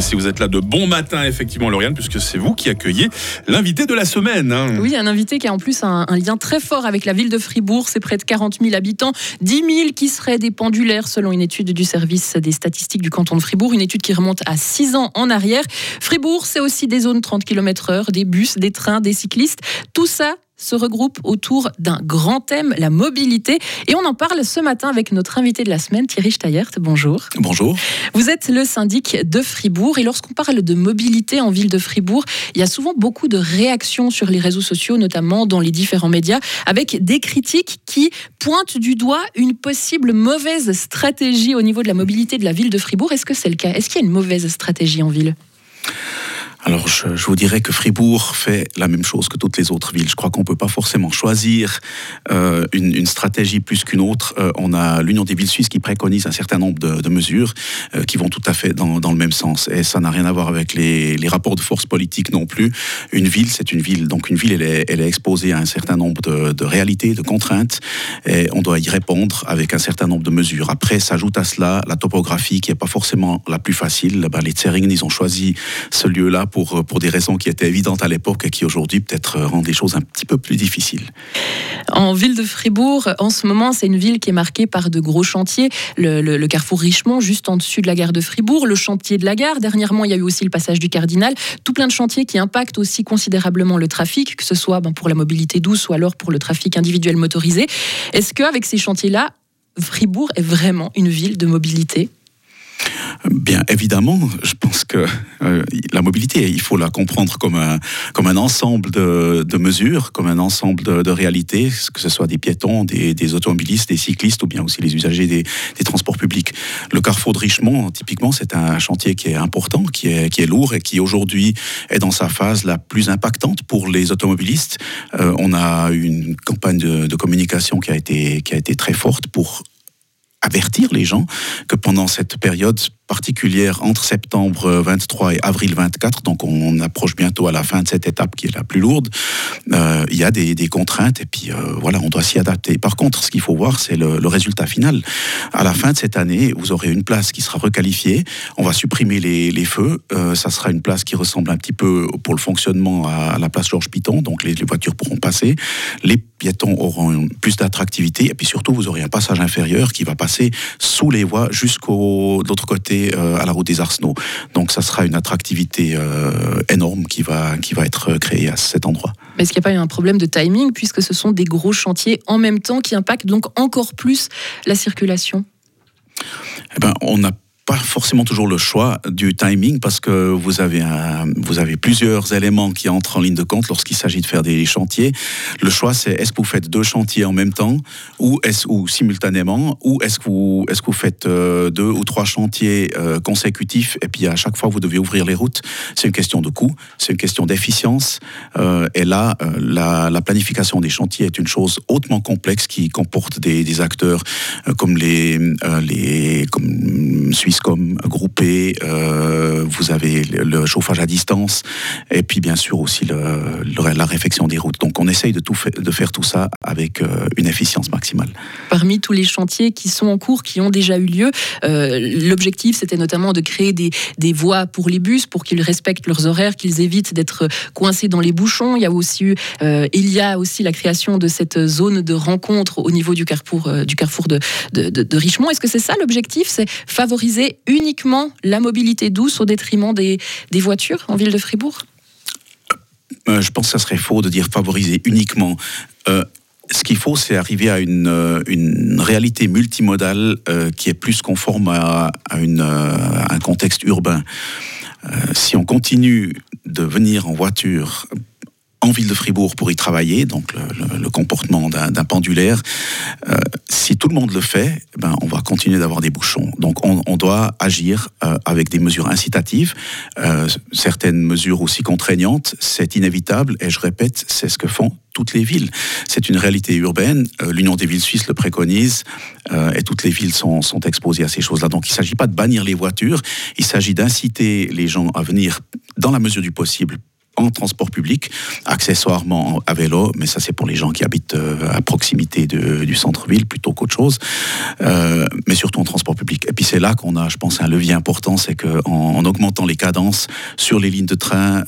Si vous êtes là de bon matin, effectivement, Lauriane, puisque c'est vous qui accueillez l'invité de la semaine. Oui, un invité qui a en plus un, un lien très fort avec la ville de Fribourg. C'est près de 40 000 habitants, 10 000 qui seraient des pendulaires selon une étude du service des statistiques du canton de Fribourg, une étude qui remonte à 6 ans en arrière. Fribourg, c'est aussi des zones 30 km/h, des bus, des trains, des cyclistes. Tout ça se regroupe autour d'un grand thème, la mobilité. Et on en parle ce matin avec notre invité de la semaine, Thierry Steyert. Bonjour. Bonjour. Vous êtes le syndic de Fribourg et lorsqu'on parle de mobilité en ville de Fribourg, il y a souvent beaucoup de réactions sur les réseaux sociaux, notamment dans les différents médias, avec des critiques qui pointent du doigt une possible mauvaise stratégie au niveau de la mobilité de la ville de Fribourg. Est-ce que c'est le cas? Est-ce qu'il y a une mauvaise stratégie en ville? Alors, je, vous dirais que Fribourg fait la même chose que toutes les autres villes. Je crois qu'on ne peut pas forcément choisir euh, une, stratégie plus qu'une autre. Euh, on a l'Union des villes suisses qui préconise un certain nombre de, mesures euh, qui vont tout à fait dans, le même sens. Et ça n'a rien à voir avec les, rapports de force politique non plus. Une ville, c'est une ville. Donc, une ville, elle est, exposée à un certain nombre de, réalités, de contraintes. Et on doit y répondre avec un certain nombre de mesures. Après, s'ajoute à cela la topographie qui n'est pas forcément la plus facile. Les Tseringen, ils ont choisi ce lieu-là pour, pour des raisons qui étaient évidentes à l'époque et qui aujourd'hui peut-être rendent les choses un petit peu plus difficiles. En ville de Fribourg, en ce moment, c'est une ville qui est marquée par de gros chantiers. Le carrefour Richemont, juste en dessus de la gare de Fribourg, le chantier de la gare. Dernièrement, il y a eu aussi le passage du Cardinal. Tout plein de chantiers qui impactent aussi considérablement le trafic, que ce soit ben, pour la mobilité douce ou alors pour le trafic individuel motorisé. Est-ce qu'avec ces chantiers-là, Fribourg est vraiment une ville de mobilité? Bien évidemment, je pense que euh, la mobilité, il faut la comprendre comme un, comme un ensemble de, de mesures, comme un ensemble de, réalités, que ce soit des piétons, des, automobilistes, des cyclistes ou bien aussi les usagers des, des transports publics. Le carrefour de Richemont, typiquement, c'est un chantier qui est important, qui est, qui est lourd et qui aujourd'hui est dans sa phase la plus impactante pour les automobilistes. Euh, on a une campagne de, de communication qui a été, qui a été très forte pour avertir les gens que pendant cette période particulière entre septembre 23 et avril 24, donc on approche bientôt à la fin de cette étape qui est la plus lourde, euh, il y a des, contraintes et puis euh, voilà, on doit s'y adapter. Par contre, ce qu'il faut voir, c'est le, résultat final. À la fin de cette année, vous aurez une place qui sera requalifiée, on va supprimer les, feux, euh, ça sera une place qui ressemble un petit peu pour le fonctionnement à, la place Georges Piton, donc les, voitures pourront passer, piétons auront plus d'attractivité et puis surtout vous aurez un passage inférieur qui va passer sous les voies jusqu'au de l'autre côté euh, à la route des Arsenaux. Donc ça sera une attractivité euh, énorme qui va, qui va être créée à cet endroit. Mais est-ce qu'il n'y a pas eu un problème de timing, puisque ce sont des gros chantiers en même temps qui impactent donc encore plus la circulation? Eh ben, on n'a pas forcément toujours le choix du timing parce que vous avez, vous avez plusieurs éléments qui entrent en ligne de compte lorsqu'il s'agit de faire des chantiers. Le choix, c'est est-ce que vous faites deux chantiers en même temps ou, est ou simultanément ou est-ce que, vous, est que vous faites euh, deux ou trois chantiers euh, consécutifs et puis à chaque fois vous devez ouvrir les routes. C'est une question de coût, c'est une question d'efficience. Euh, et là, la, la planification des chantiers est une chose hautement complexe qui comporte des, des acteurs comme les, les comme Swisscom groupés, euh, vous avez le, chauffage à distance et puis bien sûr aussi la réfection des routes. Donc on essaye de, tout de faire tout ça avec euh, une efficience maximale. Parmi tous les chantiers qui sont en cours, qui ont déjà eu lieu, euh, l'objectif c'était notamment de créer des, des voies pour les bus, pour qu'ils respectent leurs horaires, qu'ils évitent d'être coincés dans les bouchons. Il y a aussi il y a aussi la création de cette zone de rencontre au niveau du carrefour, du carrefour de, de, de- de Richemont. Est-ce que c'est ça l'objectif? C'est favoriser uniquement la mobilité douce au détriment des, des voitures en ville de Fribourg? Euh, je pense que ça serait faux de dire favoriser uniquement. Euh, ce qu'il faut, c'est arriver à une, euh, une réalité multimodale qui est plus conforme à, une, à un contexte urbain. Si on continue de venir en voiture ville de Fribourg pour y travailler, donc le, comportement d'un pendulaire, euh, si tout le monde le fait, ben, on va continuer d'avoir des bouchons. Donc on, doit agir euh, avec des mesures incitatives, euh, certaines mesures aussi contraignantes, c'est inévitable, et je répète, c'est ce que font toutes les villes. C'est une réalité urbaine, l'Union des villes suisses le préconise, et toutes les villes sont, sont exposées à ces choses-là. Donc il ne s'agit pas de bannir les voitures, il s'agit d'inciter les gens à venir, dans la mesure du possible, en transport public, accessoirement à vélo, mais ça c'est pour les gens qui habitent à proximité du centre-ville plutôt qu'autre chose, mais surtout en transport public. Et puis c'est là qu'on a, je pense, un levier important, c'est qu'en en augmentant les cadences sur les lignes de train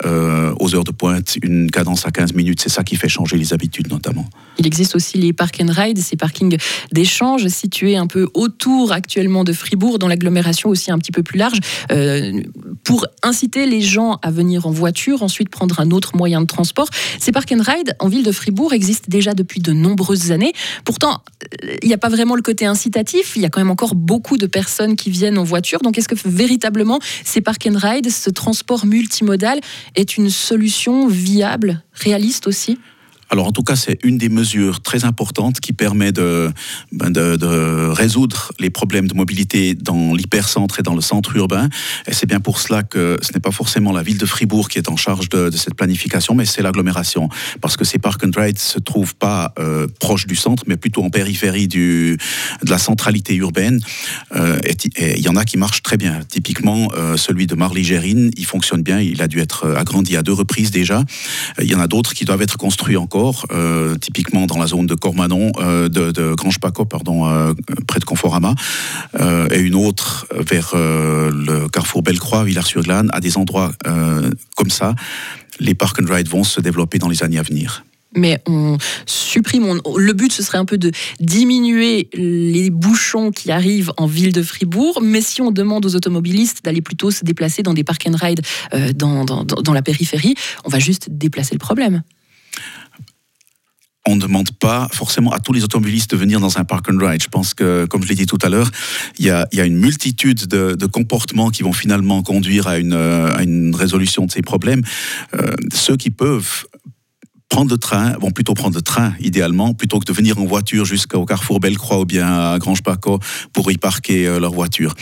aux heures de pointe, une cadence à 15 minutes, c'est ça qui fait changer les habitudes notamment. Il existe aussi les park and ride, ces parkings d'échange situés un peu autour actuellement de Fribourg, dans l'agglomération aussi un petit peu plus large, euh, pour inciter les gens à venir en voiture, ensuite prendre un autre moyen de transport. Ces park and ride en ville de Fribourg existent déjà depuis de nombreuses années. Pourtant, il n'y a pas vraiment le côté incitatif. Il y a quand même encore beaucoup de personnes qui viennent en voiture. Donc, est-ce que véritablement ces park and ride, ce transport multimodal, est une solution viable, réaliste aussi? Alors en tout cas, c'est une des mesures très importantes qui permet de, ben, de, résoudre les problèmes de mobilité dans l'hypercentre et dans le centre urbain. Et c'est bien pour cela que ce n'est pas forcément la ville de Fribourg qui est en charge de, cette planification, mais c'est l'agglomération. Parce que ces park and ride se trouvent pas euh, proches du centre, mais plutôt en périphérie de la centralité urbaine. Euh, et il y en a qui marchent très bien. Typiquement, euh, celui de Marly-Gérine, il fonctionne bien. Il a dû être agrandi à deux reprises déjà. Il y en a d'autres qui doivent être construits encore euh, typiquement dans la zone de Cormanon, euh, de, Grange Paco, pardon, euh, près de Conforama, et une autre vers le carrefour Bellecroix, Villars-sur-Glane, à des endroits comme ça, les park and ride vont se développer dans les années à venir mais on supprime. le but, ce serait un peu de diminuer les bouchons qui arrivent en ville de Fribourg. Mais si on demande aux automobilistes d'aller plutôt se déplacer dans des park and ride dans, la périphérie, on va juste déplacer le problème on ne demande pas forcément à tous les automobilistes de venir dans un park and ride. Je pense que, comme je l'ai dit tout à l'heure, il y a, une multitude de, comportements qui vont finalement conduire à une, résolution de ces problèmes. Euh, ceux qui peuvent prendre le train, vont plutôt prendre le train idéalement, plutôt que de venir en voiture jusqu'au carrefour Bellecroix ou bien à Grange Paco pour y parquer euh, leur voiture.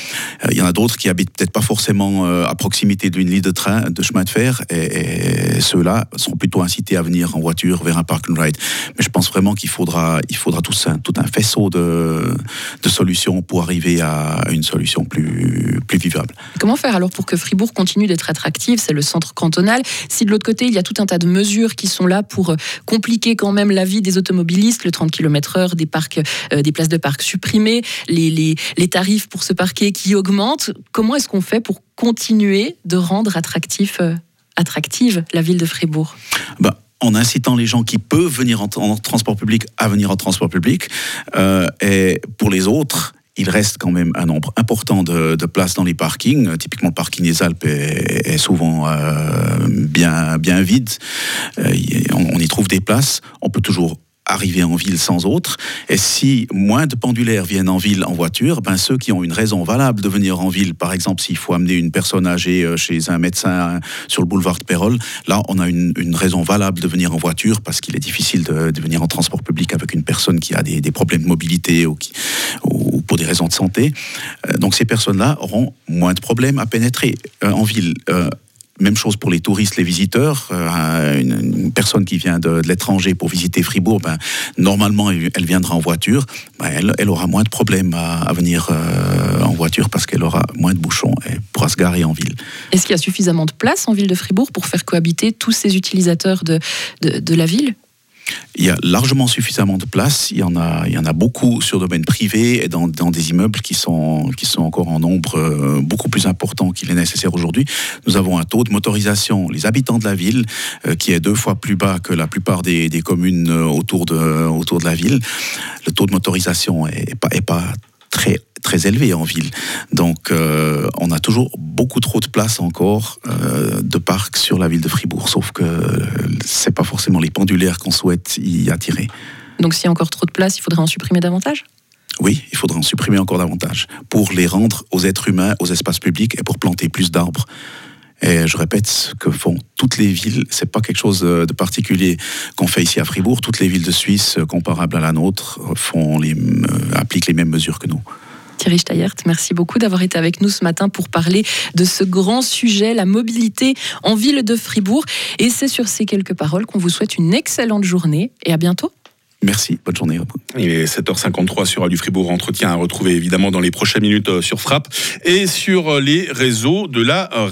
Euh, il y en a d'autres qui habitent peut-être pas forcément euh, à proximité d'une ligne de train, de chemin de fer, et, ceux-là sont plutôt incités à venir en voiture vers un park and ride. Mais je pense vraiment qu'il faudra, il faudra tout, un, tout un faisceau de, de solutions pour arriver à une solution plus, plus vivable. Comment faire alors pour que Fribourg continue d'être attractive? C'est le centre cantonal. Si de l'autre côté, il y a tout un tas de mesures qui sont là pour pour euh, compliquer quand même la vie des automobilistes, le 30 km/h, euh, des places de parc supprimées, les, les, tarifs pour se parquer qui augmentent. Comment est-ce qu'on fait pour continuer de rendre attractif, euh, attractive la ville de Fribourg? Bah en incitant les gens qui peuvent venir en, transport public à venir en transport public. et pour les autres, il reste quand même un nombre important de, places dans les parkings. Typiquement, le parking des Alpes est, souvent euh, bien, bien vide. Euh, on, y trouve des places. On peut toujours arriver en ville sans autre. Et si moins de pendulaires viennent en ville en voiture, ben ceux qui ont une raison valable de venir en ville, par exemple s'il faut amener une personne âgée euh, chez un médecin sur le boulevard de Pérol, là on a une, raison valable de venir en voiture parce qu'il est difficile de, venir en transport public avec une personne qui a des, problèmes de mobilité ou, qui, pour des raisons de santé. Euh, donc ces personnes-là auront moins de problèmes à pénétrer euh, en ville. Même chose pour les touristes, les visiteurs. Euh, une, personne qui vient de, l'étranger pour visiter Fribourg, ben, normalement, elle, viendra en voiture. Ben, elle, aura moins de problèmes à, venir euh, en voiture parce qu'elle aura moins de bouchons et pourra se garer en ville. Est-ce qu'il y a suffisamment de place en ville de Fribourg pour faire cohabiter tous ces utilisateurs de, de la ville? Il y a largement suffisamment de place. Il y en a, il y en a beaucoup sur domaine privé et dans, dans des immeubles qui sont, qui sont encore en nombre euh, beaucoup plus important qu'il est nécessaire aujourd'hui. Nous avons un taux de motorisation, les habitants de la ville, euh, qui est deux fois plus bas que la plupart des, communes euh, autour de, autour de la ville. Le taux de motorisation est pas, est pas très très élevé en ville. Donc euh, on a toujours beaucoup trop de place encore euh, de parcs sur la ville de Fribourg, sauf que c'est pas forcément les pendulaires qu'on souhaite y attirer. Donc s'il y a encore trop de place, il faudrait en supprimer davantage? Oui, il faudrait en supprimer encore davantage pour les rendre aux êtres humains, aux espaces publics et pour planter plus d'arbres. Et je répète, ce que font toutes les villes, c'est pas quelque chose de particulier qu'on fait ici à Fribourg. Toutes les villes de Suisse comparables à la nôtre font les, euh, appliquent les mêmes mesures que nous. Thierry Steyert, merci beaucoup d'avoir été avec nous ce matin pour parler de ce grand sujet, la mobilité en ville de Fribourg. Et c'est sur ces quelques paroles qu'on vous souhaite une excellente journée et à bientôt. Merci, bonne journée. Il est 7h53 sur du Fribourg Entretien à retrouver évidemment dans les prochaines minutes euh, sur Frappe et sur les réseaux de la